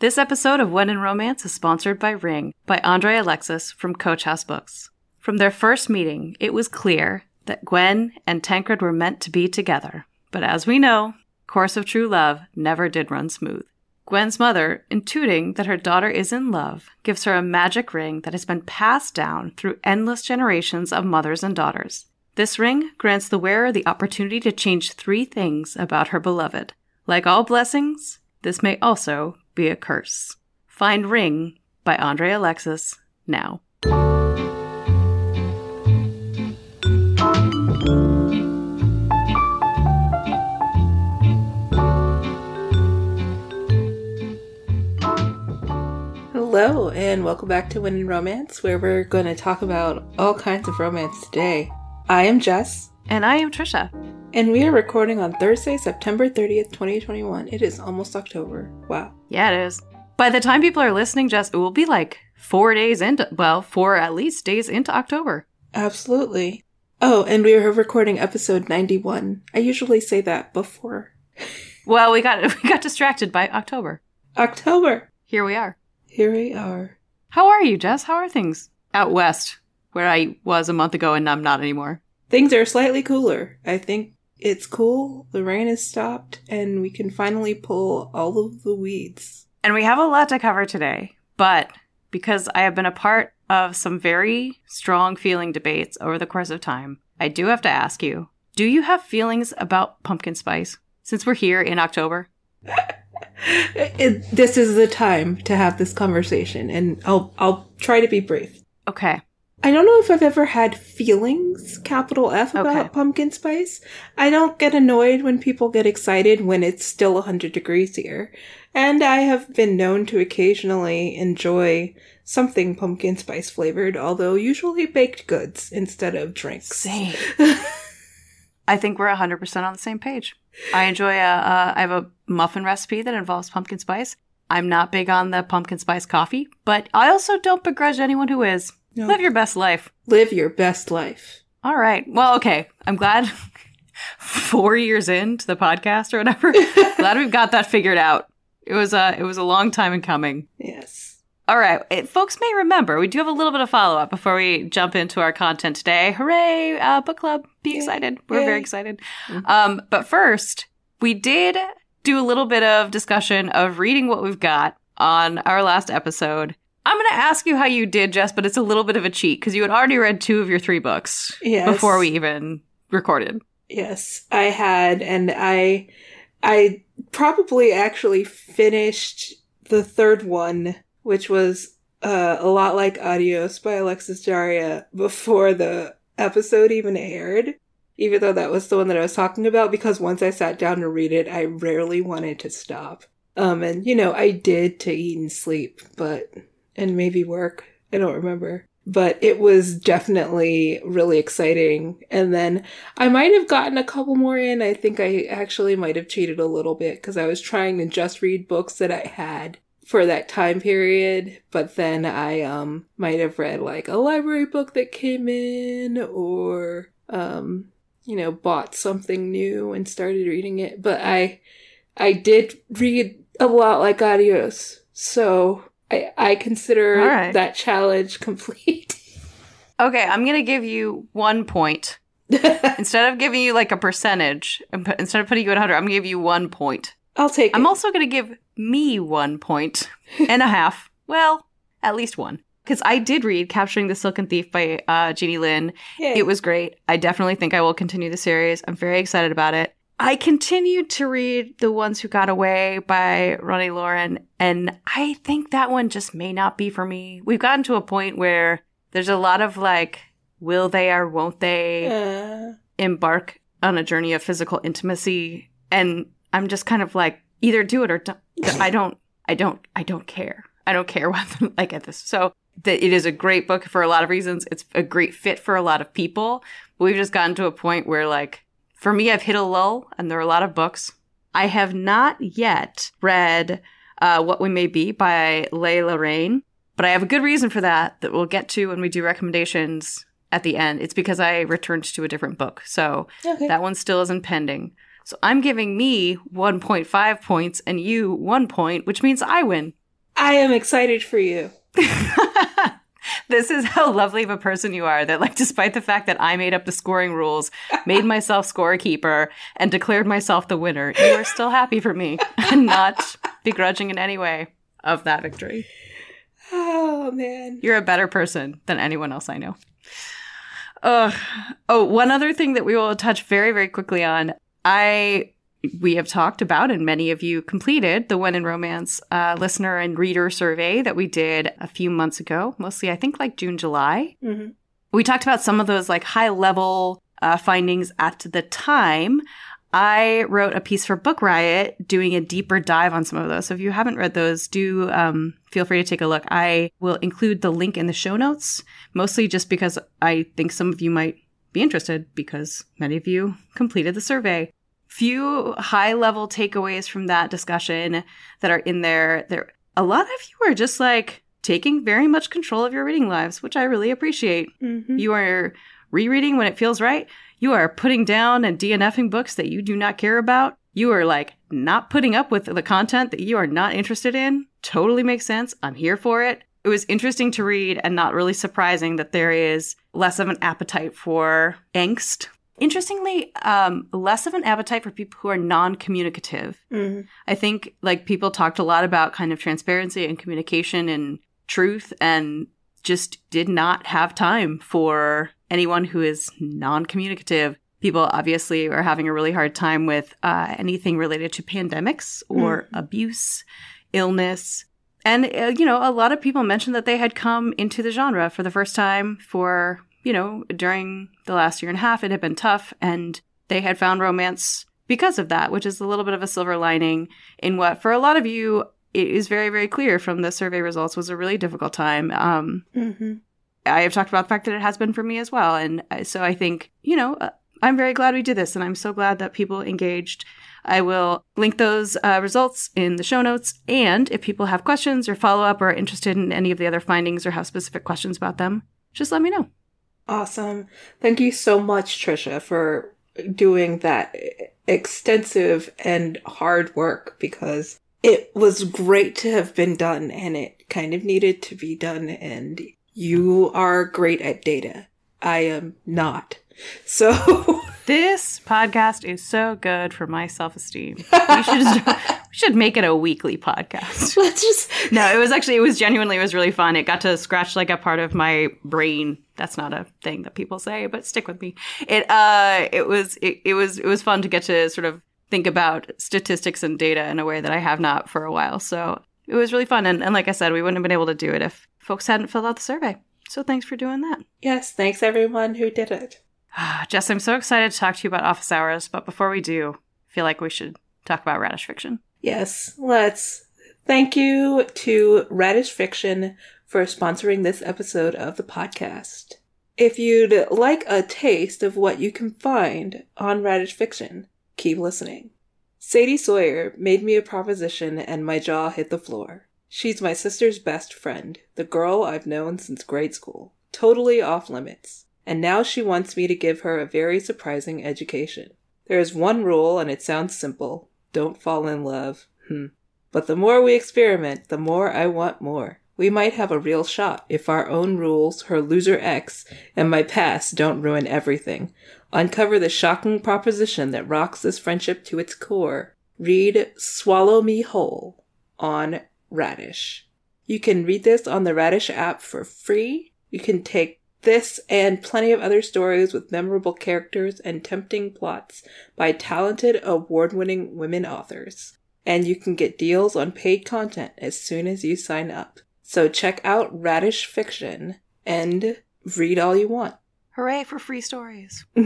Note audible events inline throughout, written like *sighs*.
This episode of When in Romance is sponsored by Ring by Andre Alexis from Coach House Books. From their first meeting, it was clear that Gwen and Tancred were meant to be together. But as we know, course of true love never did run smooth. Gwen's mother, intuiting that her daughter is in love, gives her a magic ring that has been passed down through endless generations of mothers and daughters. This ring grants the wearer the opportunity to change three things about her beloved. Like all blessings, this may also be a curse. Find Ring by Andre Alexis now. Hello, and welcome back to When in Romance, where we're going to talk about all kinds of romance today. I am Jess, And I am Trisha. And we are recording on Thursday, September 30th, 2021. It is almost October. Wow. Yeah, it is. By the time people are listening, Jess, it will be like four days into, well, four at least days into October. Absolutely. Oh, and we are recording episode 91. I usually say that before Well, we got *laughs* we got distracted by October. October. Here we are. Here we are. How are you, Jess? How are things out west, where I was a month ago and I'm not anymore? Things are slightly cooler. I think it's cool. The rain has stopped, and we can finally pull all of the weeds. And we have a lot to cover today, but because I have been a part of some very strong feeling debates over the course of time, I do have to ask you do you have feelings about pumpkin spice since we're here in October? *laughs* It, this is the time to have this conversation, and I'll I'll try to be brief. Okay. I don't know if I've ever had feelings, capital F, about Okay. pumpkin spice. I don't get annoyed when people get excited when it's still 100 degrees here. And I have been known to occasionally enjoy something pumpkin spice flavored, although usually baked goods instead of drinks. Same. *laughs* I think we're 100% on the same page. I enjoy a, uh, I have a muffin recipe that involves pumpkin spice. I'm not big on the pumpkin spice coffee, but I also don't begrudge anyone who is. No. Live your best life. Live your best life. All right. Well, okay. I'm glad *laughs* four years into the podcast or whatever, *laughs* glad we've got that figured out. It was a, it was a long time in coming. Yes. All right. It, folks may remember, we do have a little bit of follow up before we jump into our content today. Hooray! Uh, book club. Be Yay. excited. We're Yay. very excited. Um, but first, we did do a little bit of discussion of reading what we've got on our last episode. I'm going to ask you how you did, Jess, but it's a little bit of a cheat because you had already read two of your three books Yes. before we even recorded. Yes, I had, and I, I probably actually finished the third one, which was uh, a lot like Adios by Alexis Daria before the episode even aired. Even though that was the one that I was talking about, because once I sat down to read it, I rarely wanted to stop. Um, and you know, I did to eat and sleep, but and maybe work. I don't remember. But it was definitely really exciting. And then I might have gotten a couple more in. I think I actually might have cheated a little bit because I was trying to just read books that I had for that time period. But then I um might have read like a library book that came in or um you know bought something new and started reading it. But I I did read a lot like Adios. So I I consider right. that challenge complete. *laughs* Okay, I'm going to give you one point. *laughs* Instead of giving you like a percentage, instead of putting you at 100, I'm going to give you one point. I'll take I'm it. also going to give me one point *laughs* and a half. Well, at least one. Because I did read Capturing the Silken Thief by uh, Jeannie Lin. Yay. It was great. I definitely think I will continue the series. I'm very excited about it. I continued to read The Ones Who Got Away by Roni Loren, and I think that one just may not be for me. We've gotten to a point where there's a lot of like, will they or won't they? Uh, embark on a journey of physical intimacy and i'm just kind of like either do it or don't i don't I don't I don't care. I don't care *laughs* what I get this. So that it is a great book for a lot of reasons. It's a great fit for a lot of people. But we've just gotten to a point where like for me I've hit a lull and there are a lot of books. I have not yet read uh, What We May Be by Layla Rain, but I have a good reason for that that we'll get to when we do recommendations at the end. It's because I returned to a different book. So Okay. that one still isn't pending. So I'm giving me 1.5 points and you one point, which means I win. I am excited for you. *laughs* this is how lovely of a person you are that like despite the fact that I made up the scoring rules, made myself scorekeeper and declared myself the winner, you are still happy for me and not begrudging in any way of that victory. Oh man. You're a better person than anyone else I know. Ugh. Oh, one other thing that we will touch very, very quickly on. I we have talked about, and many of you completed the When in Romance uh, listener and reader survey that we did a few months ago. Mostly, I think, like June, July. Mhm. We talked about some of those like high level uh, findings at the time. I wrote a piece for Book Riot doing a deeper dive on some of those. So if you haven't read those, do um, feel free to take a look. I will include the link in the show notes, mostly just because I think some of you might be interested because many of you completed the survey. Few high level takeaways from that discussion that are in there. There, a lot of you are just like taking very much control of your reading lives, which I really appreciate. Mhm. You are rereading when it feels right. You are putting down and DNFing books that you do not care about. You are like not putting up with the content that you are not interested in. Totally makes sense. I'm here for it. It was interesting to read and not really surprising that there is less of an appetite for angst. Interestingly, um, less of an appetite for people who are non communicative. Mhm. I think like people talked a lot about kind of transparency and communication and truth and just did not have time for anyone who is non-communicative. People obviously are having a really hard time with uh, anything related to pandemics or abuse, illness. And, uh, you know, a lot of people mentioned that they had come into the genre for the first time for, you know, during the last year and a half. It had been tough and they had found romance because of that, which is a little bit of a silver lining in what, for a lot of you, it is very, very clear from the survey results was a really difficult time. Um, Mhm. I have talked about the fact that it has been for me as well. And uh, so I think, you know, uh, I'm very glad we did this and I'm so glad that people engaged. I will link those uh, results in the show notes. And if people have questions or follow up or are interested in any of the other findings or have specific questions about them, just let me know. Awesome. Thank you so much, Trisha, for doing that extensive and hard work because it was great to have been done and it kind of needed to be done. And you are great at data. I am not. So, *laughs* This podcast is so good for my self esteem. We should, just- *laughs* we should make it a weekly podcast. *laughs* let's just. No, it was actually it was genuinely it was really fun. It got to scratch like a part of my brain. That's not a thing that people say, but stick with me. It uh it was it, it was it was fun to get to sort of think about statistics and data in a way that I have not for a while. So it was really fun. And, and like I said, we wouldn't have been able to do it if folks hadn't filled out the survey. So thanks for doing that. Yes, thanks everyone who did it. *sighs* Jess, I'm so excited to talk to you about office hours, but before we do, I feel like we should talk about radish fiction. Yes, let's. Thank you to Radish Fiction for sponsoring this episode of the podcast. If you'd like a taste of what you can find on Radish Fiction, keep listening. Sadie Sawyer made me a proposition and my jaw hit the floor. She's my sister's best friend, the girl I've known since grade school, totally off limits. And now she wants me to give her a very surprising education. There is one rule and it sounds simple. Don't fall in love. Hmm. But the more we experiment, the more I want more. We might have a real shot if our own rules, her loser ex, and my past don't ruin everything. Uncover the shocking proposition that rocks this friendship to its core. Read Swallow Me Whole on Radish. You can read this on the Radish app for free. You can take this and plenty of other stories with memorable characters and tempting plots by talented, award winning women authors. And you can get deals on paid content as soon as you sign up. So check out Radish Fiction and read all you want. Hooray for free stories. *laughs*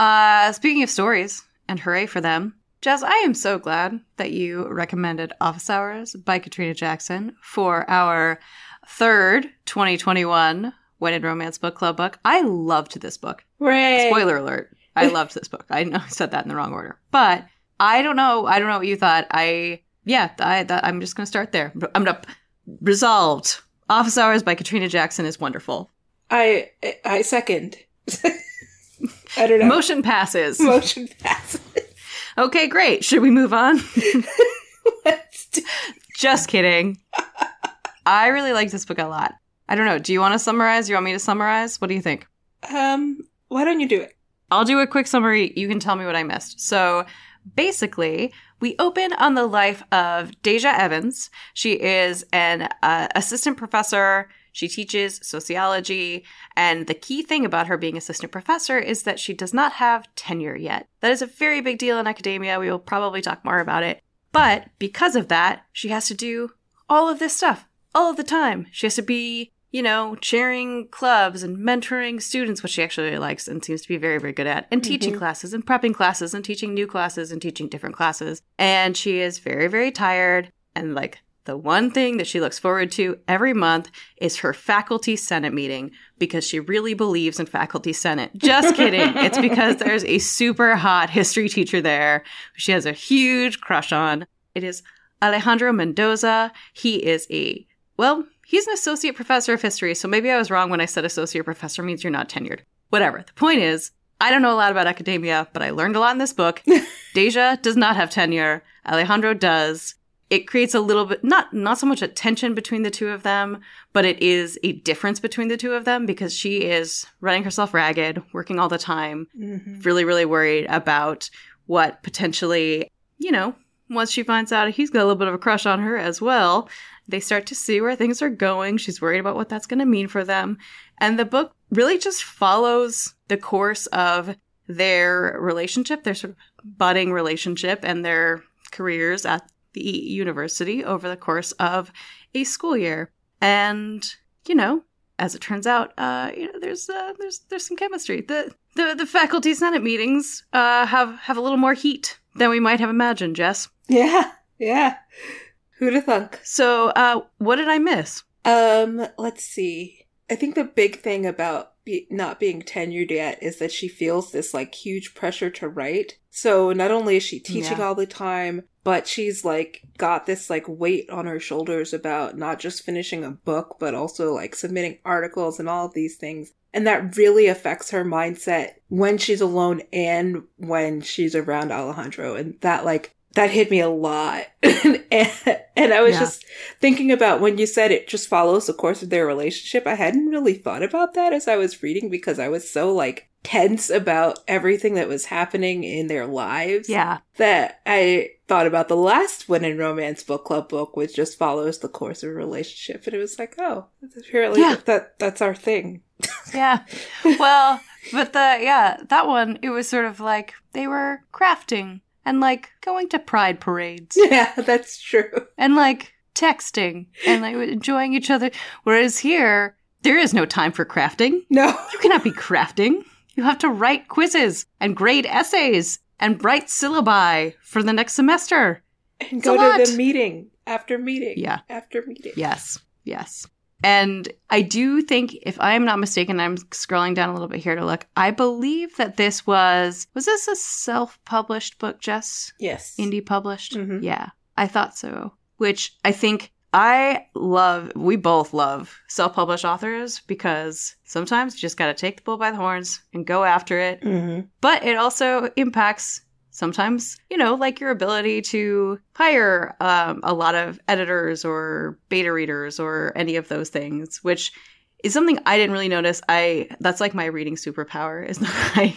Uh, speaking of stories, and hooray for them, Jazz, I am so glad that you recommended Office Hours by Katrina Jackson for our third 2021 When in Romance Book Club book. I loved this book. Hooray! Spoiler alert. I *laughs* loved this book. I know I said that in the wrong order. But I don't know. I don't know what you thought. I, yeah, I, that, I'm just going to start there. I'm going to, resolved. Office Hours by Katrina Jackson is wonderful. I I second. *laughs* I don't know. Motion passes. *laughs* Motion passes. Okay, great. Should we move on? Let's do- Just kidding. I really like this book a lot. I don't know. Do you want to summarize? You want me to summarize? What do you think? um, why don't you do it? I'll do a quick summary. You can tell me what I missed. So basically, we open on the life of Deja Evans. She is an uh, assistant professor. She teaches sociology. And the key thing about her being assistant professor is that she does not have tenure yet. That is a very big deal in academia. We will probably talk more about it. But because of that, she has to do all of this stuff all of the time. She has to be, you know, chairing clubs and mentoring students, which she actually likes and seems to be very, very good at, and teaching mm-hmm. classes and prepping classes and teaching new classes and teaching different classes. And she is very, very tired. And like the one thing that she looks forward to every month is her faculty senate meeting because she really believes in faculty senate. Just kidding. it's *laughs* because there's a super hot history teacher there who she has a huge crush on. It is Alejandro Mendoza. He is a well, he's an associate professor of history, so maybe I was wrong when I said associate professor means you're not tenured. Whatever. The point is, I don't know a lot about academia, but I learned a lot in this book. *laughs* Deja does not have tenure. Alejandro does. It creates a little bit not not so much a tension between the two of them, but it is a difference between the two of them because she is running herself ragged, working all the time, mm-hmm. really, really worried about what potentially, you know, once she finds out he's got a little bit of a crush on her as well, they start to see where things are going. She's worried about what that's going to mean for them. And the book really just follows the course of their relationship, their sort of budding relationship, and their careers at the university over the course of a school year. And, you know, as it turns out, uh, you know, there's uh, there's there's some chemistry. The the the faculty senate meetings uh, have have a little more heat than we might have imagined, Jess. Yeah, yeah. Who'd have thunk? So, uh, what did I miss? Um, let's see. I think the big thing about be- not being tenured yet is that she feels this like huge pressure to write. So not only is she teaching Yeah. all the time, but she's like got this like weight on her shoulders about not just finishing a book, but also like submitting articles and all of these things. And that really affects her mindset when she's alone and when she's around Alejandro. And that like that hit me a lot. *laughs* and, and I was Yeah. just thinking about when you said it just follows the course of their relationship. I hadn't really thought about that as I was reading because I was so like tense about everything that was happening in their lives Yeah, that I thought about the last When in Romance book club book, which just follows the course of a relationship. And it was like, oh, apparently Yeah. that that's our thing. *laughs* yeah. Well, but the yeah that one it was sort of like they were crafting and like going to pride parades *laughs* Yeah, that's true. and like texting and like enjoying each other. Whereas here, there is no time for crafting. No. You cannot be crafting. You have to write quizzes and grade essays and write syllabi for the next semester. And It's go to the meeting after meeting. Yeah. After meeting. Yes, yes. And I do think, if I am not mistaken, I'm scrolling down a little bit here to look. I believe that this was was this a self-published book, Jess? Yes. Indie published? Mhm. Yeah, I thought so. Which I think I love. We both love self-published authors because sometimes you just got to take the bull by the horns and go after it. Hmm but it also impacts sometimes you know like your ability to hire um, a lot of editors or beta readers or any of those things which is something i didn't really notice. I that's like my reading superpower is that *laughs* i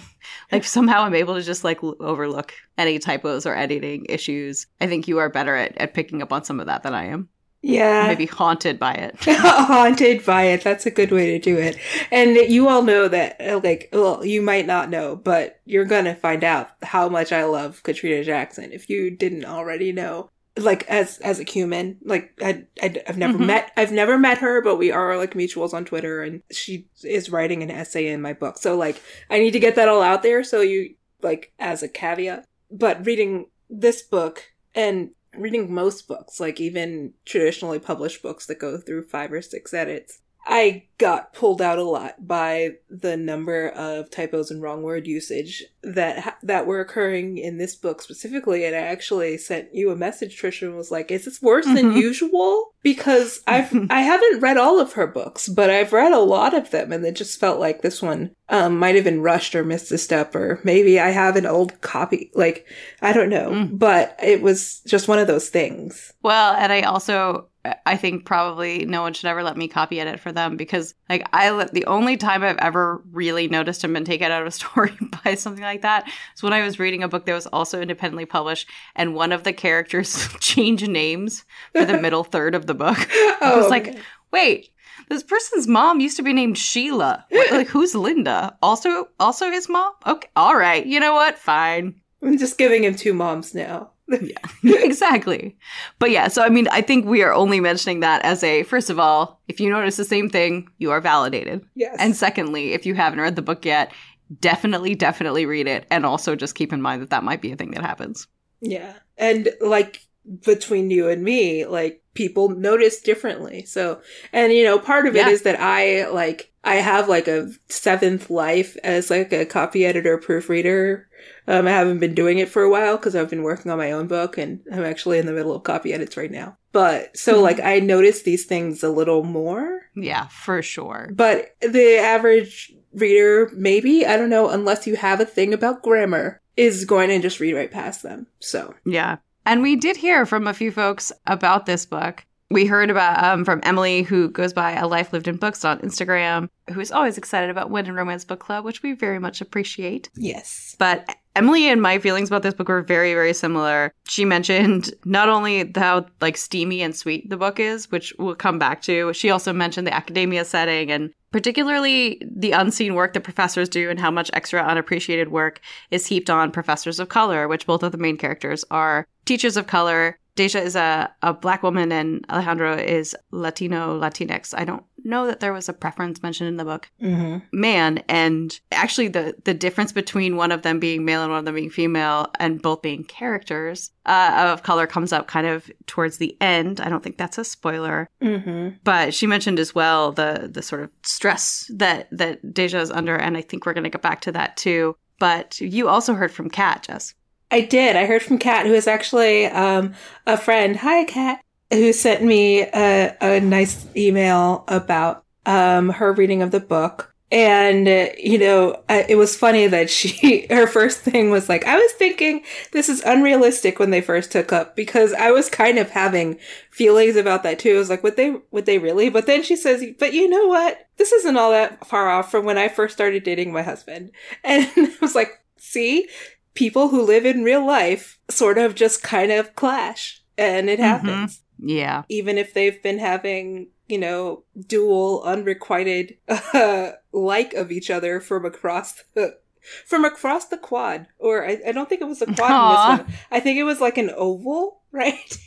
like somehow i'm able to just like l- overlook any typos or editing issues. I think you are better at, at picking up on some of that than i am Yeah. maybe haunted by it *laughs* haunted by it. That's a good way to do it. And you all know that, uh, like, well, you might not know, but you're gonna find out how much I love Katrina Jackson if you didn't already know. Like as as a human, like I, I have never Mhm. met I've never met her, but we are like mutuals on Twitter, and she is writing an essay in my book. So like I need to get that all out there. So you like as a caveat, but reading this book and reading most books, like even traditionally published books that go through five or six edits, I got pulled out a lot by the number of typos and wrong word usage that that were occurring in this book specifically. And I actually sent you a message, Trisha, and was like, "Is this worse mm-hmm. than usual?" Because I've *laughs* I haven't read all of her books, but I've read a lot of them, and it just felt like this one um, might have been rushed or missed a step, or maybe I have an old copy. Like I don't know, mm. but it was just one of those things. Well, and I also I think probably no one should ever let me copy edit for them because like I the only time I've ever really noticed and been taken out of a *laughs* story by something like that is when I was reading a book that was also independently published and one of the characters *laughs* changed names for the middle *laughs* third of the book. oh, I was like, wait, this person's mom used to be named Sheila. like who's Linda? Also also his mom? Okay, all right. You know what? Fine. I'm just giving him two moms now yeah, *laughs* exactly. But yeah, so I mean, I think we are only mentioning that as a first of all, if you notice the same thing, you are validated. Yes. And secondly, if you haven't read the book yet, definitely, definitely read it. And also just keep in mind that that might be a thing that happens. Yeah. And like between you and me, like people notice differently. So, and you know, part of yeah. it is that I like, I have like a seventh life as like a copy editor proofreader um, I haven't been doing it for a while because I've been working on my own book and I'm actually in the middle of copy edits right now. But so mm-hmm. like I notice these things a little more. Yeah, for sure. But the average reader, maybe, I don't know, unless you have a thing about grammar, is going to just read right past them. So. Yeah. And we did hear from a few folks about this book we heard about um, from Emily, who goes by A Life Lived in Books on Instagram, who is always excited about When in Romance Book Club, which we very much appreciate. Yes. But Emily and my feelings about this book were very, very similar. She mentioned not only how like steamy and sweet the book is, which we'll come back to. She also mentioned the academia setting and particularly the unseen work that professors do and how much extra unappreciated work is heaped on professors of color, which both of the main characters are teachers of color Deja is a, a black woman and Alejandro is Latino, Latinx. I don't know that there was a preference mentioned in the book. Mm-hmm. Man, and actually the, the difference between one of them being male and one of them being female and both being characters uh, of color comes up kind of towards the end. I don't think that's a spoiler. Mm-hmm. But she mentioned as well the the sort of stress that, that Deja is under, and I think we're going to get back to that too. But you also heard from Kat, Jess. I did. I heard from Kat, who is actually um, a friend. Hi, Kat, who sent me a, a nice email about um, her reading of the book. And, you know, it was funny that she, *laughs* her first thing was like, I was thinking this is unrealistic when they first took up because I was kind of having feelings about that too. I was like, would they, would they really? But then she says, but you know what? This isn't all that far off from when I first started dating my husband. *laughs* And I was like, see, people who live in real life sort of just kind of clash and it mm-hmm. happens. Mm-hmm. Yeah. Even if they've been having, you know, dual unrequited uh, *laughs* like of each other from across the from across the quad. Or I, I don't think it was a quad Aww. in this one. I think it was like an oval, *laughs* right?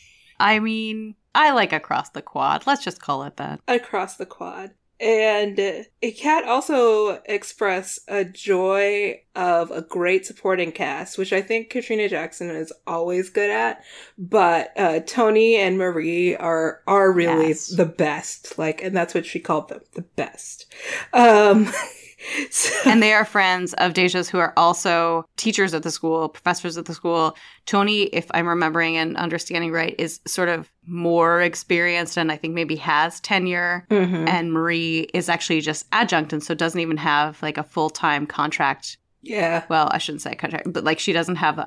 I mean, I like across the quad. Let's just call it that. Across the quad. And Kat also express a joy of a great supporting cast, which I think Katrina Jackson is always good at. But uh, Tony and Marie are are really yes. the best. Like, and that's what she called them, the best. Um, *laughs* *laughs* so. And they are friends of Deja's who are also teachers at the school, professors at the school. Tony, if I'm remembering and understanding right, is sort of more experienced and I think maybe has tenure. Mm-hmm. And Marie is actually just adjunct and so doesn't even have like a full time contract yeah. Well, I shouldn't say contract, but like she doesn't have a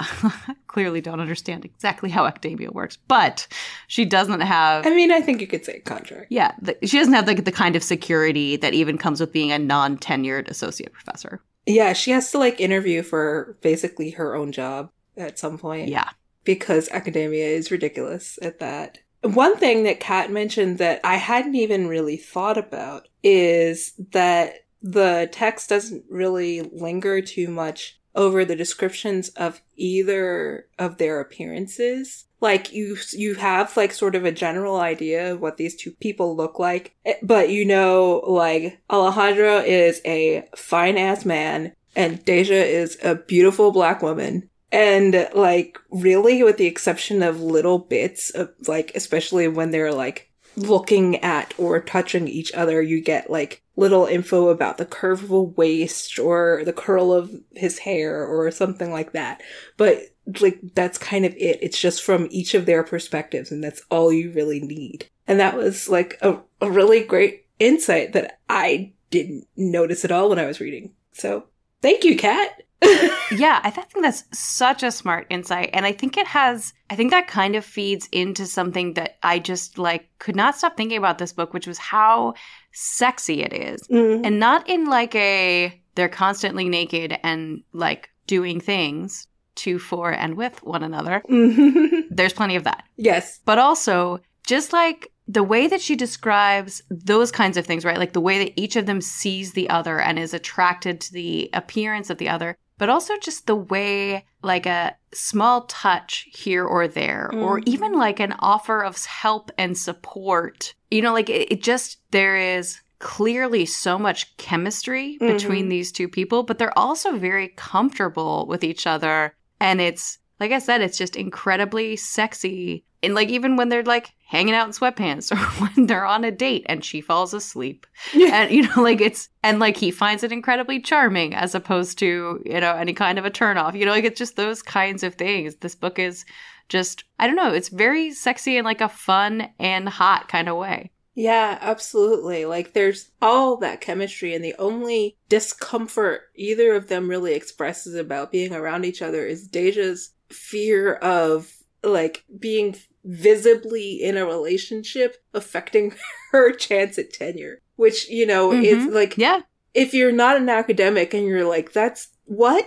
*laughs* clearly don't understand exactly how academia works, but she doesn't have I mean, I think you could say contract. Yeah, the, she doesn't have like the kind of security that even comes with being a non-tenured associate professor. Yeah, she has to like interview for basically her own job at some point. Yeah. Because academia is ridiculous at that. One thing that Kat mentioned that I hadn't even really thought about is that the text doesn't really linger too much over the descriptions of either of their appearances. Like you, you have like sort of a general idea of what these two people look like, eh, but you know, like Alejandro is a fine ass man and Deja is a beautiful black woman. And like really with the exception of little bits of like especially when they're like looking at or touching each other, you get like little info about the curve of a waist or the curl of his hair or something like that. But like that's kind of it. It's just from each of their perspectives and that's all you really need. And that was like a, a really great insight that I didn't notice at all when I was reading. So thank you, Kat. Yeah, I think that's such a smart insight. And I think it has, I think that kind of feeds into something that I just like could not stop thinking about this book, which was how sexy it is. Mm. And not in like a, they're constantly naked and like doing things to, for, and with one another. *laughs* There's plenty of that. Yes. But also, just like the way that she describes those kinds of things, right? Like the way that each of them sees the other and is attracted to the appearance of the other but also just the way like a small touch here or there mm. or even like an offer of help and support you know like it, it just there is clearly so much chemistry mm-hmm. between these two people but they're also very comfortable with each other and it's like I said, it's just incredibly sexy. And like even when they're like hanging out in sweatpants *laughs* or when they're on a date and she falls asleep. and you know, like it's and like he finds it incredibly charming as opposed to, you know, any kind of a turnoff. You know, like it's just those kinds of things. This book is just I don't know, it's very sexy in like a fun and hot kind of way. Yeah, absolutely. Like there's all that chemistry and the only discomfort either of them really expresses about being around each other is Deja's fear of like being visibly in a relationship affecting *laughs* her chance at tenure which you know mm-hmm. is like yeah if you're not an academic and you're like that's what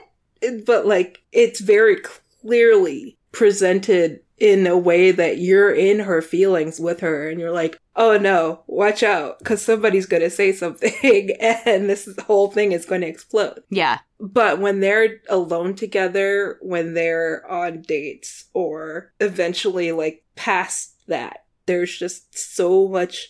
but like it's very clearly presented in a way that you're in her feelings with her and you're like, oh no, watch out, because somebody's going to say something *laughs* and this whole thing is going to explode. Yeah. But when they're alone together, when they're on dates or eventually like past that, there's just so much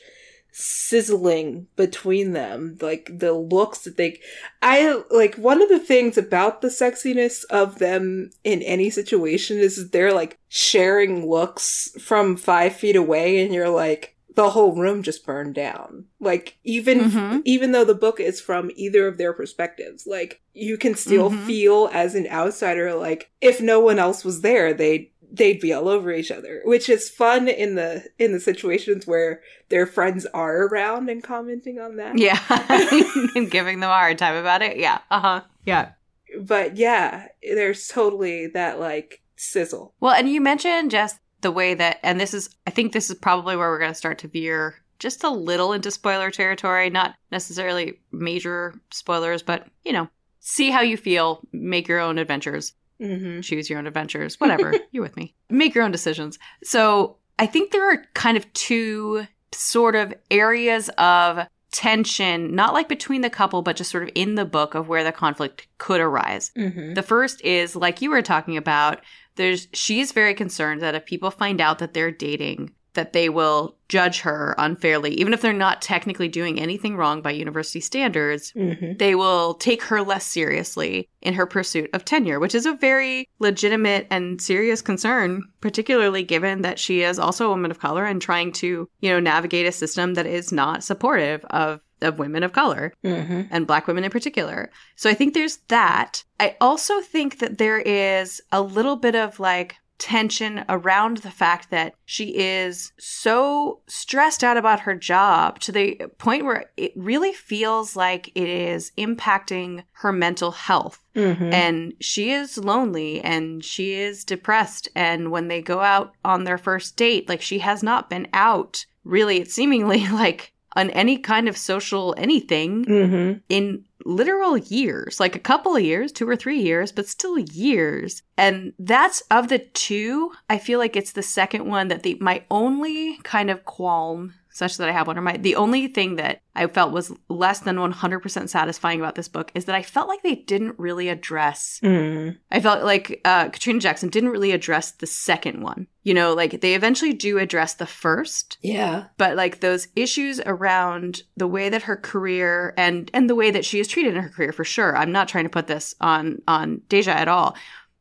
sizzling between them like the looks that they i like one of the things about the sexiness of them in any situation is they're like sharing looks from five feet away and you're like the whole room just burned down like even mm-hmm. even though the book is from either of their perspectives like you can still mm-hmm. feel as an outsider like if no one else was there they'd they'd be all over each other, which is fun in the in the situations where their friends are around and commenting on that. Yeah, *laughs* *laughs* and giving them a hard time about it. Yeah, uh huh. Yeah, but yeah, there's totally that like sizzle. Well, and you mentioned just the way that, and this is, I think this is probably where we're going to start to veer just a little into spoiler territory, not necessarily major spoilers, but you know, see how you feel, make your own adventures. Mm-hmm. Choose your own adventures, whatever. *laughs* You're with me. Make your own decisions. So I think there are kind of two sort of areas of tension, not like between the couple, but just sort of in the book of where the conflict could arise. Mm-hmm. The first is, like you were talking about, there's she's very concerned that if people find out that they're dating, that they will judge her unfairly, even if they're not technically doing anything wrong by university standards, mm-hmm. they will take her less seriously in her pursuit of tenure, which is a very legitimate and serious concern, particularly given that she is also a woman of color and trying to, you know, navigate a system that is not supportive of of women of color mm-hmm. and black women in particular. So I think there's that. I also think that there is a little bit of like tension around the fact that she is so stressed out about her job to the point where it really feels like it is impacting her mental health. Mm-hmm. And she is lonely and she is depressed. And when they go out on their first date, like she has not been out really, it's seemingly *laughs* like on any kind of social anything mm-hmm. in literal years, like a couple of years, two or three years, but still years. And that's of the two, I feel like it's the second one that the my only kind of qualm such that I have one. Or my the only thing that I felt was less than 100% satisfying about this book is that I felt like they didn't really address. Mm. I felt like uh, Katrina Jackson didn't really address the second one. You know, like they eventually do address the first. Yeah. But like those issues around the way that her career and and the way that she is treated in her career for sure. I'm not trying to put this on on Deja at all,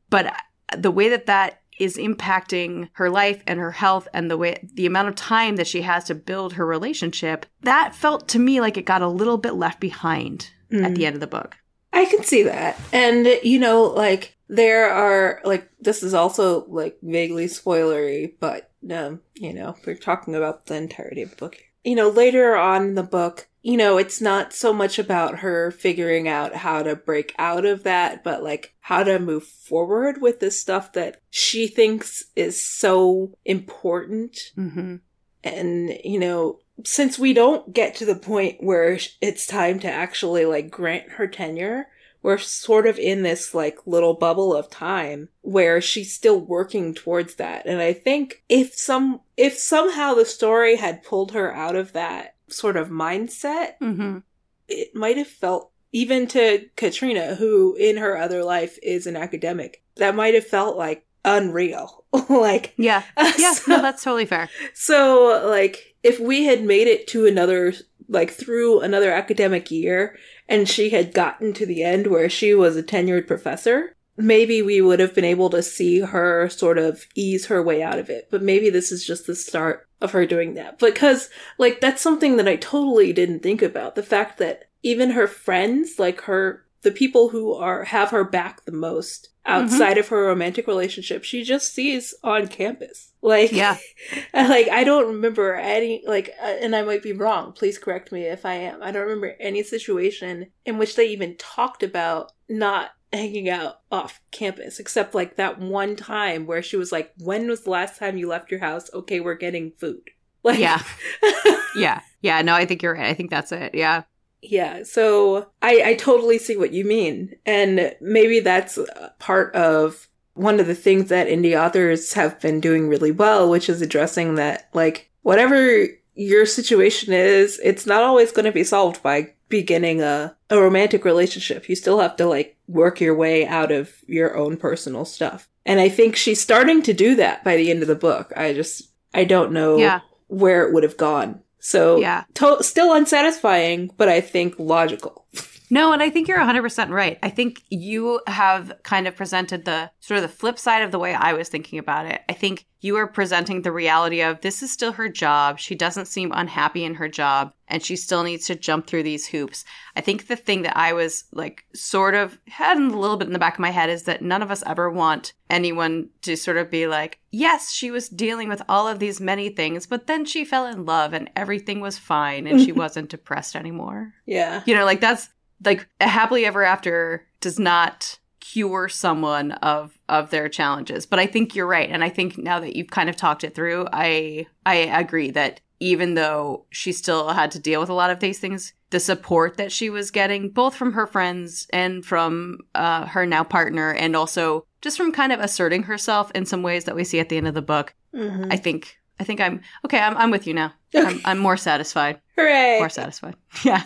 but the way that that is impacting her life and her health and the way the amount of time that she has to build her relationship that felt to me like it got a little bit left behind mm. at the end of the book. I can see that. And you know like there are like this is also like vaguely spoilery but um you know we're talking about the entirety of the book you know later on in the book you know, it's not so much about her figuring out how to break out of that, but like how to move forward with the stuff that she thinks is so important. Mm-hmm. And, you know, since we don't get to the point where it's time to actually like grant her tenure, we're sort of in this like little bubble of time where she's still working towards that. And I think if some, if somehow the story had pulled her out of that sort of mindset, mm-hmm. it might have felt, even to Katrina, who in her other life is an academic, that might have felt like unreal. *laughs* like, yeah. *laughs* Yeah, so, no, that's totally fair. So, like, if we had made it to another, like, through another academic year and she had gotten to the end where she was a tenured professor, maybe we would have been able to see her sort of ease her way out of it. But maybe this is just the start of her doing that. Because, like, that's something that I totally didn't think about. The fact that even her friends, like her, the people who are, have her back the most outside mm-hmm. of her romantic relationship, she just sees on campus. Like, yeah. *laughs* like, I don't remember any, like, uh, and I might be wrong. Please correct me if I am. I don't remember any situation in which they even talked about not hanging out off campus, except like that one time where she was like, When was the last time you left your house? Okay, we're getting food. *laughs* Like, yeah. *laughs* yeah. Yeah. No, I think you're right. I think that's it. Yeah. Yeah. So I, I totally see what you mean. And maybe that's uh, part of one of the things that indie authors have been doing really well, which is addressing that, like, whatever your situation is, it's not always going to be solved by beginning a, a romantic relationship. You still have to like work your way out of your own personal stuff. And I think she's starting to do that by the end of the book. I just, I don't know yeah. where it would have gone. So, yeah. To- still unsatisfying, but I think logical. *laughs* No, and I think you're 100% right. I think you have kind of presented the sort of the flip side of the way I was thinking about it. I think you are presenting the reality of this is still her job. She doesn't seem unhappy in her job and she still needs to jump through these hoops. I think the thing that I was like sort of had a little bit in the back of my head is that none of us ever want anyone to sort of be like, yes, she was dealing with all of these many things, but then she fell in love and everything was fine and she *laughs* wasn't depressed anymore. Yeah. You know, like that's like a happily ever after does not cure someone of of their challenges. But i think you're right. And i think now that you've kind of talked it through i i agree that even though she still had to deal with a lot of these things the support that she was getting both from her friends and from uh, her now partner and also just from kind of asserting herself in some ways that we see at the end of the book mm-hmm. i think i think i'm okay i'm, I'm with you now. I'm, I'm more satisfied. *laughs* Hooray more satisfied. *laughs* Yeah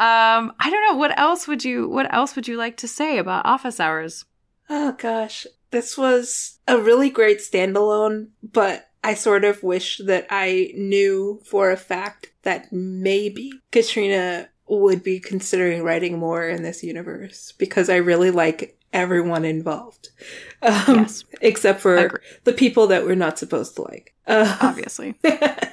Um, I don't know what else would you what else would you like to say about office hours? Oh gosh, this was a really great standalone, but I sort of wish that I knew for a fact that maybe Katrina would be considering writing more in this universe because I really like everyone involved. Um, yes. Except for the people that we're not supposed to like. Uh, Obviously.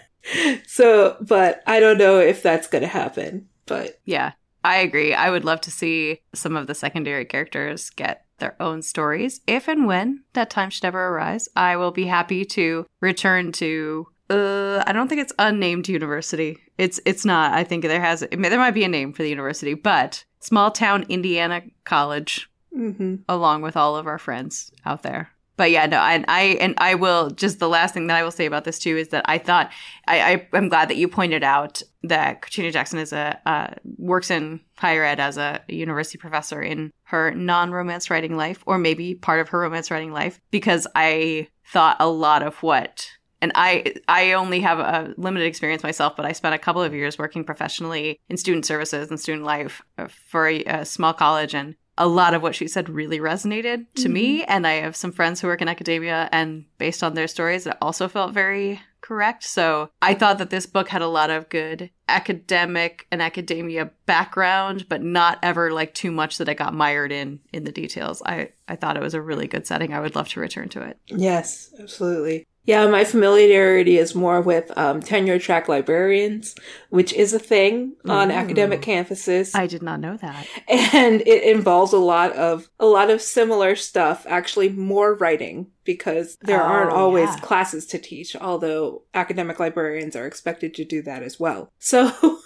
*laughs* so, but I don't know if that's going to happen. But yeah, I agree. I would love to see some of the secondary characters get their own stories. If and when that time should ever arise, I will be happy to return to uh, I don't think it's unnamed university. It's it's not. I think there has there might be a name for the university, but small town Indiana college, mm-hmm. along with all of our friends out there but yeah, no, and I and I will just the last thing that I will say about this too is that I thought I, I am glad that you pointed out that Katrina Jackson is a uh, works in higher ed as a university professor in her non-romance writing life, or maybe part of her romance writing life, because I thought a lot of what and I I only have a limited experience myself, but I spent a couple of years working professionally in student services and student life for a, a small college, and a lot of what she said really resonated to mm-hmm. me. And I have some friends who work in academia, and based on their stories, it also felt very correct. So I thought that this book had a lot of good academic and academia background, but not ever like too much that I got mired in in the details. I, I thought it was a really good setting. I would love to return to it. Yes, absolutely. Yeah, my familiarity is more with um, tenure track librarians, which is a thing on Ooh. academic campuses. I did not know that. and it involves a lot of a lot of similar stuff actually more writing because there Oh, aren't always yeah. classes to teach although academic librarians are expected to do that as well *laughs* so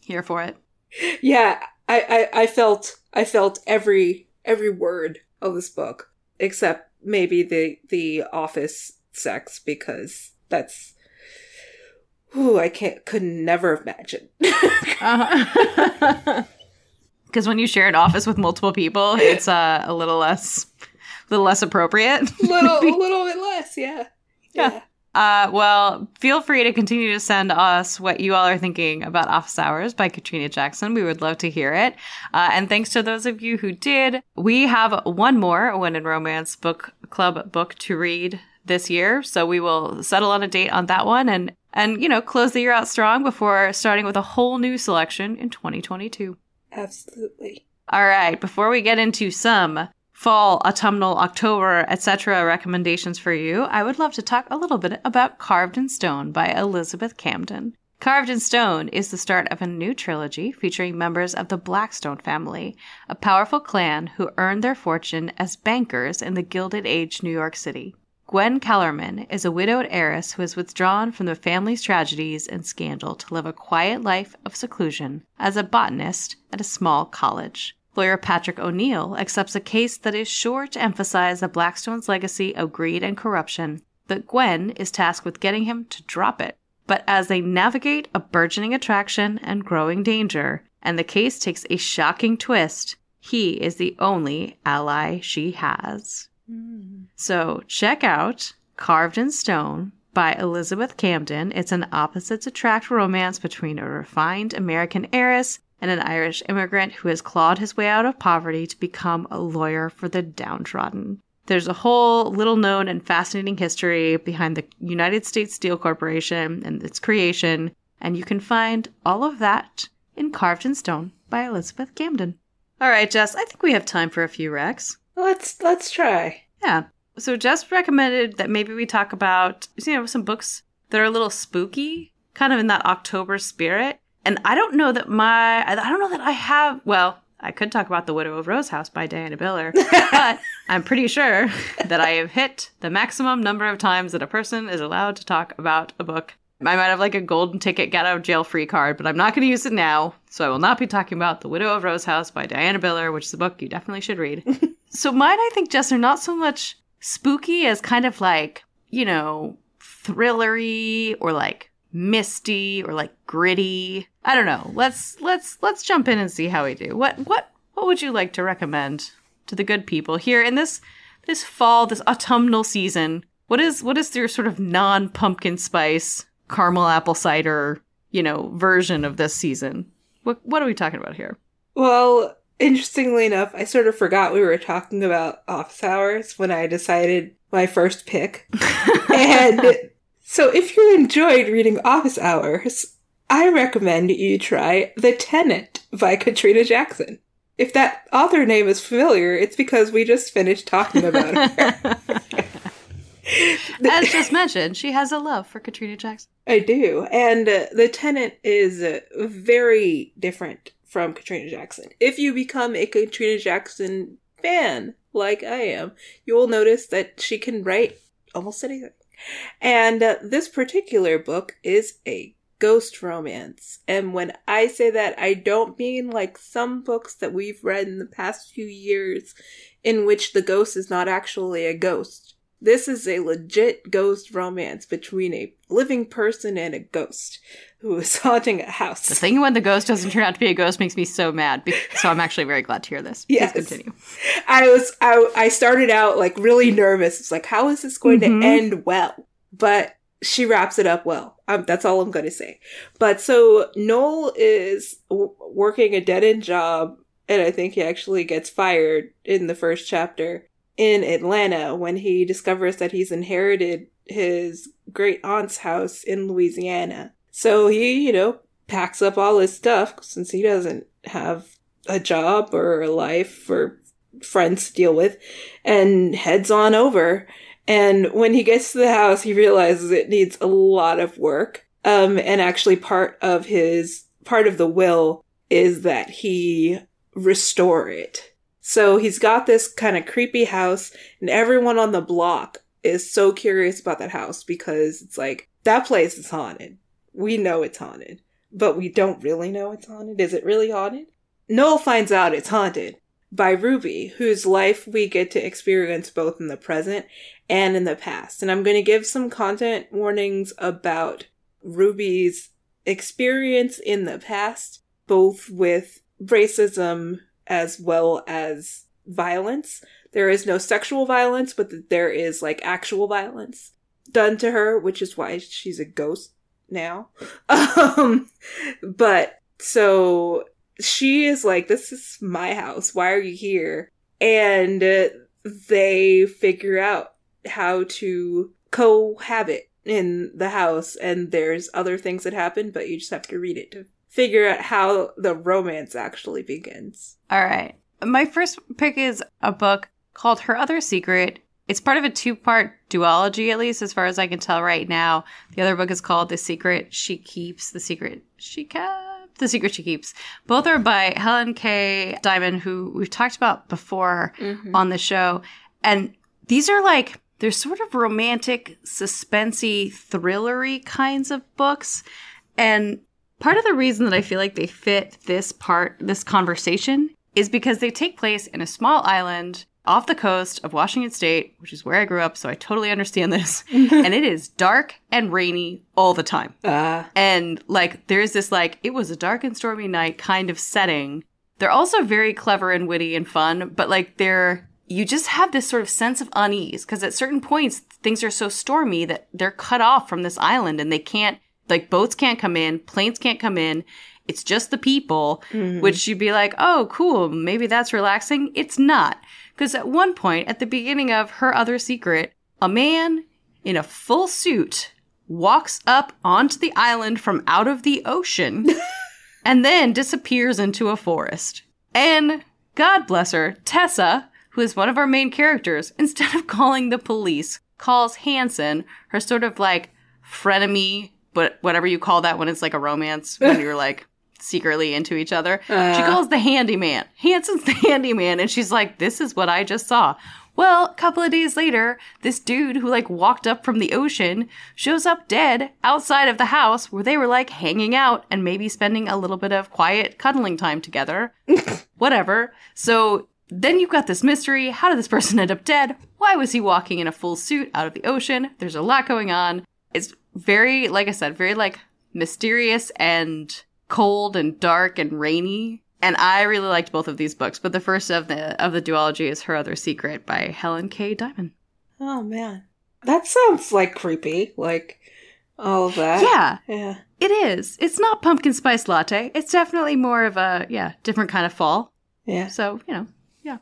Here for it. yeah I, I i felt i felt every every word of this book except maybe the the office sex because that's Ooh, I can't could never imagine. *laughs* *laughs* Because when you share an office with multiple people, it's uh, a little less, little less appropriate. *laughs* little a little bit less, yeah. Yeah. Uh, well, feel free to continue to send us what you all are thinking about Office Hours by Katrina Jackson. We would love to hear it. Uh, and thanks to those of you who did. We have one more When in Romance book club book to read this year, so we will settle on a date on that one and and you know close the year out strong before starting with a whole new selection in 2022. Absolutely. All right, before we get into some fall, autumnal, October, etc. recommendations for you, I would love to talk a little bit about Carved in Stone by Elizabeth Camden. Carved in Stone is the start of a new trilogy featuring members of the Blackstone family, a powerful clan who earned their fortune as bankers in the Gilded Age New York City. Gwen Kellerman is a widowed heiress who has withdrawn from the family's tragedies and scandal to live a quiet life of seclusion as a botanist at a small college. Lawyer Patrick O'Neill accepts a case that is sure to emphasize the Blackstone's legacy of greed and corruption, but Gwen is tasked with getting him to drop it. But as they navigate a burgeoning attraction and growing danger, and the case takes a shocking twist, he is the only ally she has. Hmm. So check out Carved in Stone by Elizabeth Camden. It's an opposites attract romance between a refined American heiress and an Irish immigrant who has clawed his way out of poverty to become a lawyer for the downtrodden. There's a whole little known and fascinating history behind the United States Steel Corporation and its creation, and you can find all of that in Carved in Stone by Elizabeth Camden. All right, Jess, I think we have time for a few recs. Let's let's try. Yeah. So Jess recommended that maybe we talk about you know some books that are a little spooky, kind of in that October spirit. And I don't know that my I don't know that I have well, I could talk about The Widow of Rose House by Diana Biller, *laughs* but I'm pretty sure that I have hit the maximum number of times that a person is allowed to talk about a book. I might have like a golden ticket get out of jail free card, but I'm not going to use it now. So I will not be talking about The Widow of Rose House by Diana Biller, which is a book you definitely should read. *laughs* so mine, I think, Jess, are not so much spooky as kind of like, you know, thrillery or like misty or like gritty. I don't know. Let's let's let's jump in and see how we do. What what what would you like to recommend to the good people here in this this fall, this autumnal season? What is what is your sort of non pumpkin spice caramel apple cider, you know, version of this season? What what are we talking about here? Well, interestingly enough, I sort of forgot we were talking about office hours when I decided my first pick. *laughs* and so if you enjoyed reading office hours, I recommend you try The Tenant by Katrina Jackson. If that author name is familiar, it's because we just finished talking about her. *laughs* As just mentioned, she has a love for Katrina Jackson. I do. And uh, The Tenant is uh, very different from Katrina Jackson. If you become a Katrina Jackson fan, like I am, you will notice that she can write almost anything. And uh, this particular book is a ghost romance. And when I say that, I don't mean like some books that we've read in the past few years in which the ghost is not actually a ghost. This is a legit ghost romance between a living person and a ghost who is *laughs* haunting a house. The thing when the ghost doesn't turn out to be a ghost makes me so mad. So I'm actually very glad to hear this. Please Yes. continue. I was I I started out like really nervous. It's like how is this going Mhm. to end well? But she wraps it up well. Um, that's all I'm going to say. But so Noel is w- working a dead end job, and I think he actually gets fired in the first chapter in Atlanta when he discovers that he's inherited his great aunt's house in Louisiana. So he, you know, packs up all his stuff since he doesn't have a job or a life or friends to deal with and heads on over. And when he gets to the house, he realizes it needs a lot of work. Um, and actually part of his, part of the will is that he restore it. So he's got this kind of creepy house and everyone on the block is so curious about that house because it's like, that place is haunted. We know it's haunted, but we don't really know it's haunted. Is it really haunted? Noel finds out it's haunted by Ruby, whose life we get to experience both in the present and in the past. And I'm going to give some content warnings about Ruby's experience in the past, both with racism as well as violence. There is no sexual violence, but there is like actual violence done to her, which is why she's a ghost now. *laughs* Um, but so she is like, this is my house. Why are you here? And uh, they figure out how to cohabit in the house. And there's other things that happen, but you just have to read it to figure out how the romance actually begins. All right. My first pick is a book called Her Other Secret. It's part of a two part duology, at least as far as I can tell right now. The other book is called The Secret She Keeps, The Secret She Kept. The Secret She Keeps. Both are by Helen K. Diamond, who we've talked about before mm-hmm. on the show. And these are like, they're sort of romantic, suspensey, thrillery kinds of books. And part of the reason that I feel like they fit this part, this conversation, is because they take place in a small island off the coast of Washington State, which is where I grew up, so I totally understand this. *laughs* and it is dark and rainy all the time. Uh. And like there's this like it was a dark and stormy night kind of setting. They're also very clever and witty and fun, but like they're you just have this sort of sense of unease because at certain points things are so stormy that they're cut off from this island and they can't like boats can't come in, planes can't come in. It's just the people, mm-hmm. which you'd be like, oh, cool, maybe that's relaxing. It's not. Because at one point, at the beginning of Her Other Secret, a man in a full suit walks up onto the island from out of the ocean *laughs* and then disappears into a forest. And God bless her, Tessa, who is one of our main characters, *laughs* instead of calling the police, calls Hanson, her sort of like frenemy, but whatever you call that when it's like a romance, when you're like secretly into each other. Uh, she calls the handyman. Hanson's the handyman, and she's like, This is what I just saw. Well, a couple of days later, this dude who like walked up from the ocean shows up dead outside of the house where they were like hanging out and maybe spending a little bit of quiet cuddling time together. *laughs* Whatever. So then you've got this mystery. How did this person end up dead? Why was he walking in a full suit out of the ocean? There's a lot going on. It's very, like I said, very like mysterious and cold and dark and rainy. And I really liked both of these books, but the first of the of the duology is Her Other Secret by Helen K. Diamond. Oh man. That sounds like creepy. Like all of that. Yeah. Yeah. It is. It's not pumpkin spice latte. It's definitely more of a yeah, different kind of fall. Yeah. So, you know, yeah.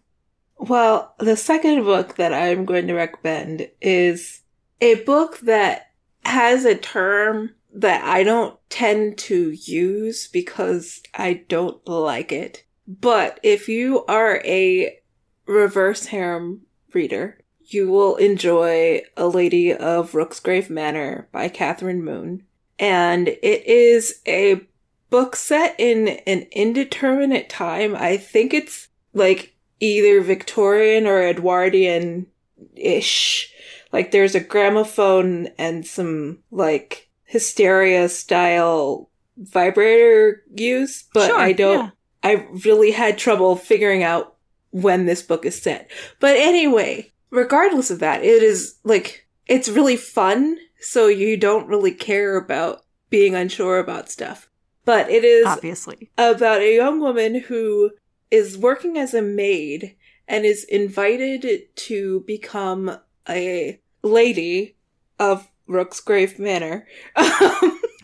Well, the second book that I'm going to recommend is a book that has a term that I don't tend to use because I don't like it. But if you are a reverse harem reader, you will enjoy A Lady of Rooksgrave Manor by Catherine Moon. And it is a book set in an indeterminate time. I think it's like either Victorian or Edwardian ish. Like there's a gramophone and some like hysteria style vibrator use, but sure, I don't, yeah. I really had trouble figuring out when this book is set. But anyway, regardless of that, it is like, it's really fun. So you don't really care about being unsure about stuff. But it is obviously about a young woman who is working as a maid and is invited to become a lady of Rooksgrave Manor.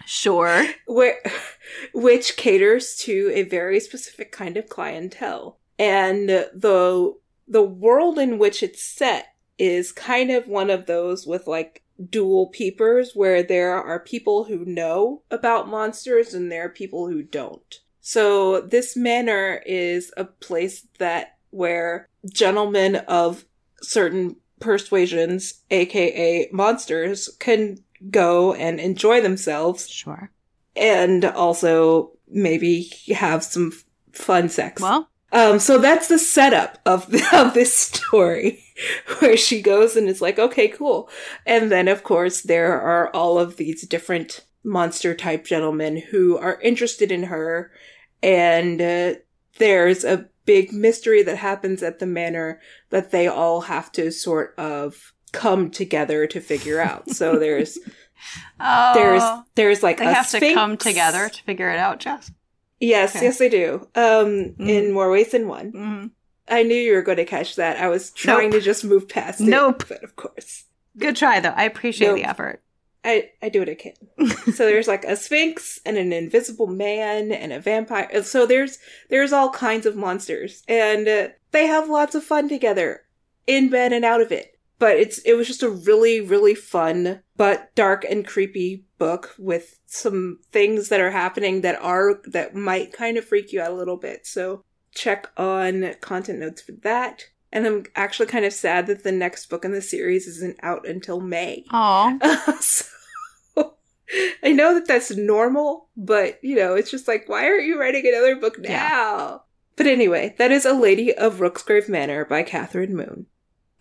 sure. *laughs* Where, which caters to a very specific kind of clientele. And the the world in which it's set is kind of one of those with like dual peepers where there are people who know about monsters and there are people who don't. So this manor is a place that where gentlemen of certain persuasions, aka monsters, can go and enjoy themselves. Sure. And also maybe have some fun sex. Well, um, so that's the setup of, *laughs* of this story, *laughs* where she goes and is like, okay, cool. And then, of course, there are all of these different monster type gentlemen who are interested in her. And uh, there's a big mystery that happens at the manor that they all have to sort of come together to figure out. So *laughs* there's oh, there's there's like they have sphinx. to come together to figure it out, Jess. Yes, Okay. yes, they do. Um, in more ways than one. Mhm. I knew you were going to catch that. I was trying Nope. to just move past it. Nope. But of course, Good try, though. I appreciate Nope. the effort. I, I do what I can. so there's like a sphinx and an invisible man and a vampire. So there's there's all kinds of monsters, and uh, they have lots of fun together, in bed and out of it. But it's it was just a really really fun but dark and creepy book with some things that are happening that are that might kind of freak you out a little bit. So check on content notes for that. And I'm actually kind of sad that the next book in the series isn't out until May. Oh, *laughs* so I know that that's normal, but you know, it's just like, why aren't you writing another book now? Yeah. But anyway, that is A Lady of Rooksgrave Manor by Catherine Moon.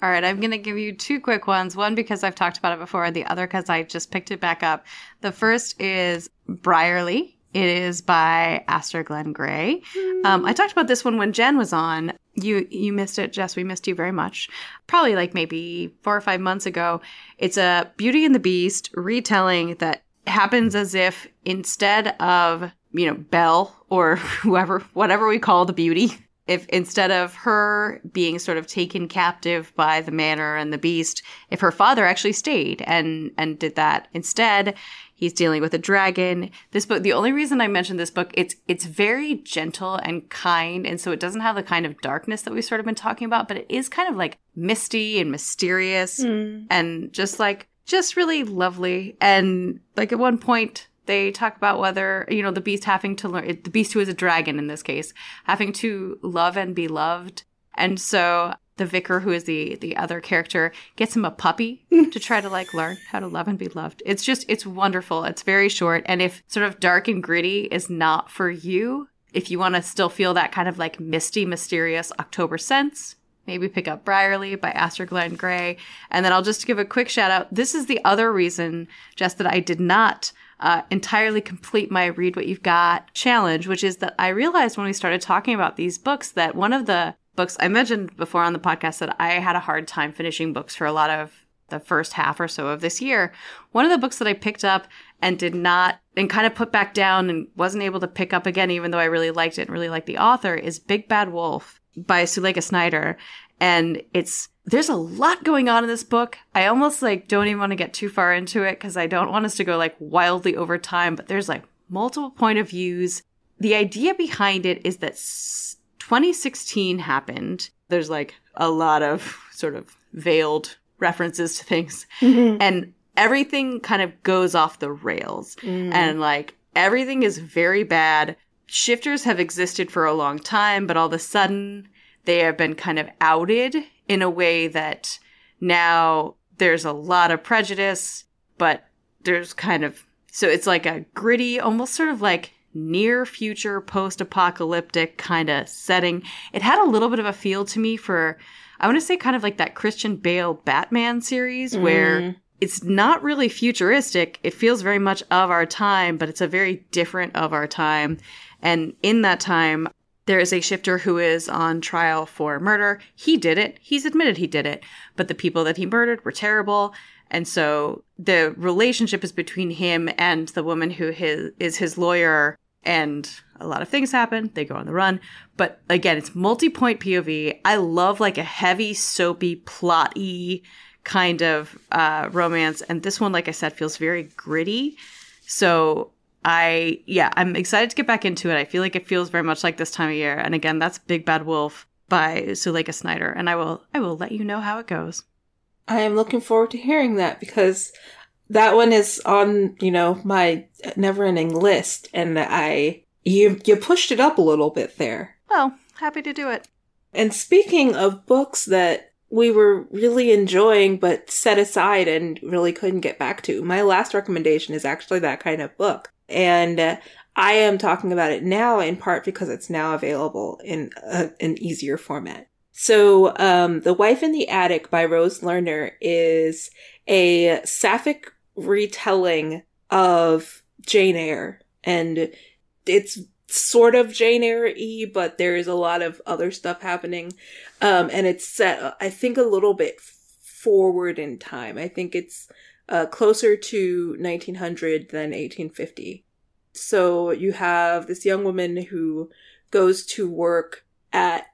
All right, I'm going to give you two quick ones. One because I've talked about it before, and the other because I just picked it back up. The first is Briarly. It is by Aster Glenn Gray. Um, I talked about this one when Jen was on. You you missed it, Jess. We missed you very much. Probably like maybe four or five months ago. It's a Beauty and the Beast retelling that happens as if instead of you know Belle or *laughs* whoever, whatever we call the Beauty, if instead of her being sort of taken captive by the manor and the beast, if her father actually stayed and and did that instead, he's dealing with a dragon. This book, the only reason I mentioned this book, it's it's very gentle and kind, and so it doesn't have the kind of darkness that we've sort of been talking about, but it is kind of like misty and mysterious hmm. and just like just really lovely. And like at one point they talk about whether you know the beast having to learn the beast who is a dragon in this case having to love and be loved. And so the vicar who is the the other character gets him a puppy *laughs* to try to like learn how to love and be loved. It's just it's wonderful. It's very short. And if sort of dark and gritty is not for you if you want to still feel that kind of like misty mysterious october sense maybe pick up Briarly by Aster Glenn Gray. And then I'll just give a quick shout out. This is the other reason, Jess, that I did not uh, entirely complete my Read What You've Got challenge, which is that I realized when we started talking about these books that one of the books I mentioned before on the podcast that I had a hard time finishing books for a lot of the first half or so of this year. One of the books that I picked up and did not and kind of put back down and wasn't able to pick up again, even though I really liked it and really liked the author, is Big Bad Wolf by Suleikha Snyder. And it's there's a lot going on in this book. I almost like don't even want to get too far into it because I don't want us to go like wildly over time, but there's like multiple point of views. The idea behind it is that 2016 happened. There's like a lot of sort of veiled references to things mm-hmm. and everything kind of goes off the rails mm. and like everything is very bad shifters have existed for a long time but all of a sudden they have been kind of outed in a way that now there's a lot of prejudice but there's kind of so it's like a gritty almost sort of like near future post apocalyptic kind of setting. It had a little bit of a feel to me for i want to say kind of like that christian bale batman series where mm. It's not really futuristic it feels very much of our time but it's a very different of our time and in that time there is a shifter who is on trial for murder. He did it. He's admitted he did it. But the people that he murdered were terrible. And so the relationship is between him and the woman who his, is his lawyer. And a lot of things happen. They go on the run. But again, it's multi point POV. I love like a heavy, soapy, plotty kind of uh, romance. And this one, like I said, feels very gritty. So I yeah, I'm excited to get back into it. I feel like it feels very much like this time of year. And again, that's Big Bad Wolf by Suleikha Snyder, and I will I will let you know how it goes. I am looking forward to hearing that because that one is on, you know, my never ending list and I you you pushed it up a little bit there. Well, happy to do it. And speaking of books that we were really enjoying but set aside and really couldn't get back to, my last recommendation is actually that kind of book. And uh, I am talking about it now in part because it's now available in a, an easier format. So, um, The Wife in the Attic by Rose Lerner is a sapphic retelling of Jane Eyre. And it's sort of Jane Eyre but there is a lot of other stuff happening. Um, and it's set, I think, a little bit forward in time. I think it's uh, closer to 1900 than 1850. So you have this young woman who goes to work at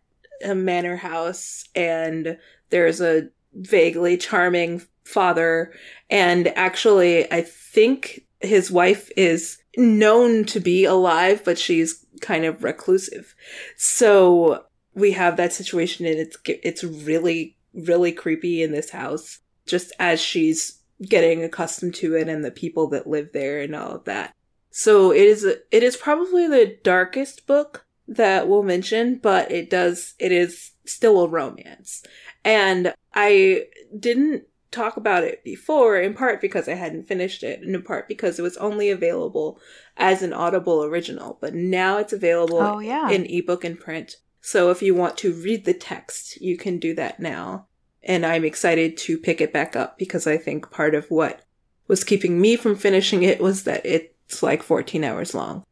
a manor house, and there's a vaguely charming father. And actually, I think his wife is known to be alive, but she's kind of reclusive. So we have that situation and it's, it's really, really creepy in this house, just as she's getting accustomed to it and the people that live there and all of that. So it is, it is probably the darkest book that we'll mention, but it does, it is still a romance. And I didn't talk about it before, in part because I hadn't finished it, and in part because it was only available as an Audible original. But now it's available oh, yeah. in ebook and print. So if you want to read the text, you can do that now. And I'm excited to pick it back up because I think part of what was keeping me from finishing it was that it's like 14 hours long.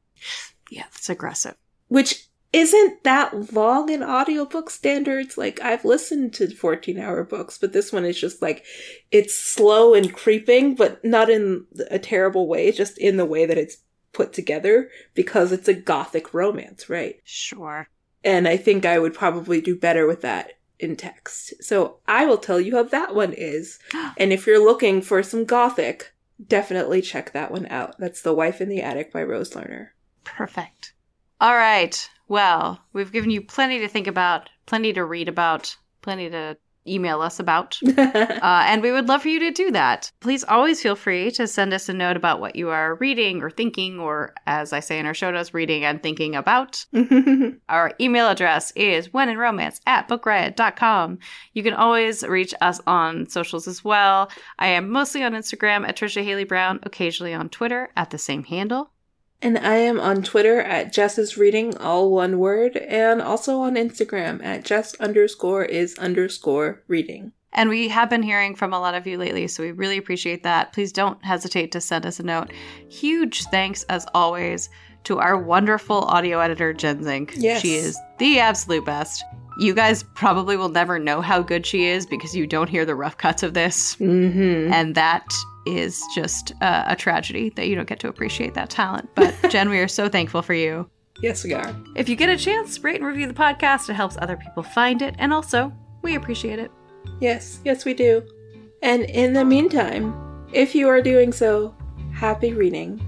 Yeah, it's aggressive. Which isn't that long in audiobook standards. Like I've listened to 14 hour books, but this one is just like it's slow and creeping, but not in a terrible way, just in the way that it's put together because it's a gothic romance, right? Sure. And I think I would probably do better with that in text. So I will tell you how that one is. *gasps* and if you're looking for some gothic, definitely check that one out. That's The Wife in the Attic by Rose Lerner. Perfect. All right. Well, we've given you plenty to think about, plenty to read about, plenty to email us about. *laughs* uh, and we would love for you to do that. Please always feel free to send us a note about what you are reading or thinking, or as I say in our show notes, reading and thinking about. *laughs* our email address is wheninromance at bookriot.com. You can always reach us on socials as well. I am mostly on Instagram at Trisha Haley Brown, occasionally on Twitter at the same handle. And I am on Twitter at Jess's Reading, all one word, and also on Instagram at Jess underscore is underscore reading. And we have been hearing from a lot of you lately, so we really appreciate that. Please don't hesitate to send us a note. Huge thanks, as always, to our wonderful audio editor, Jen Zink. Yes. She is the absolute best. You guys probably will never know how good she is because you don't hear the rough cuts of this. Mm-hmm. And that is just uh, a tragedy that you don't get to appreciate that talent. But *laughs* Jen, we are so thankful for you. Yes, we are. If you get a chance, rate and review the podcast. It helps other people find it. And also, we appreciate it. Yes, yes, we do. And in the meantime, if you are doing so, happy reading.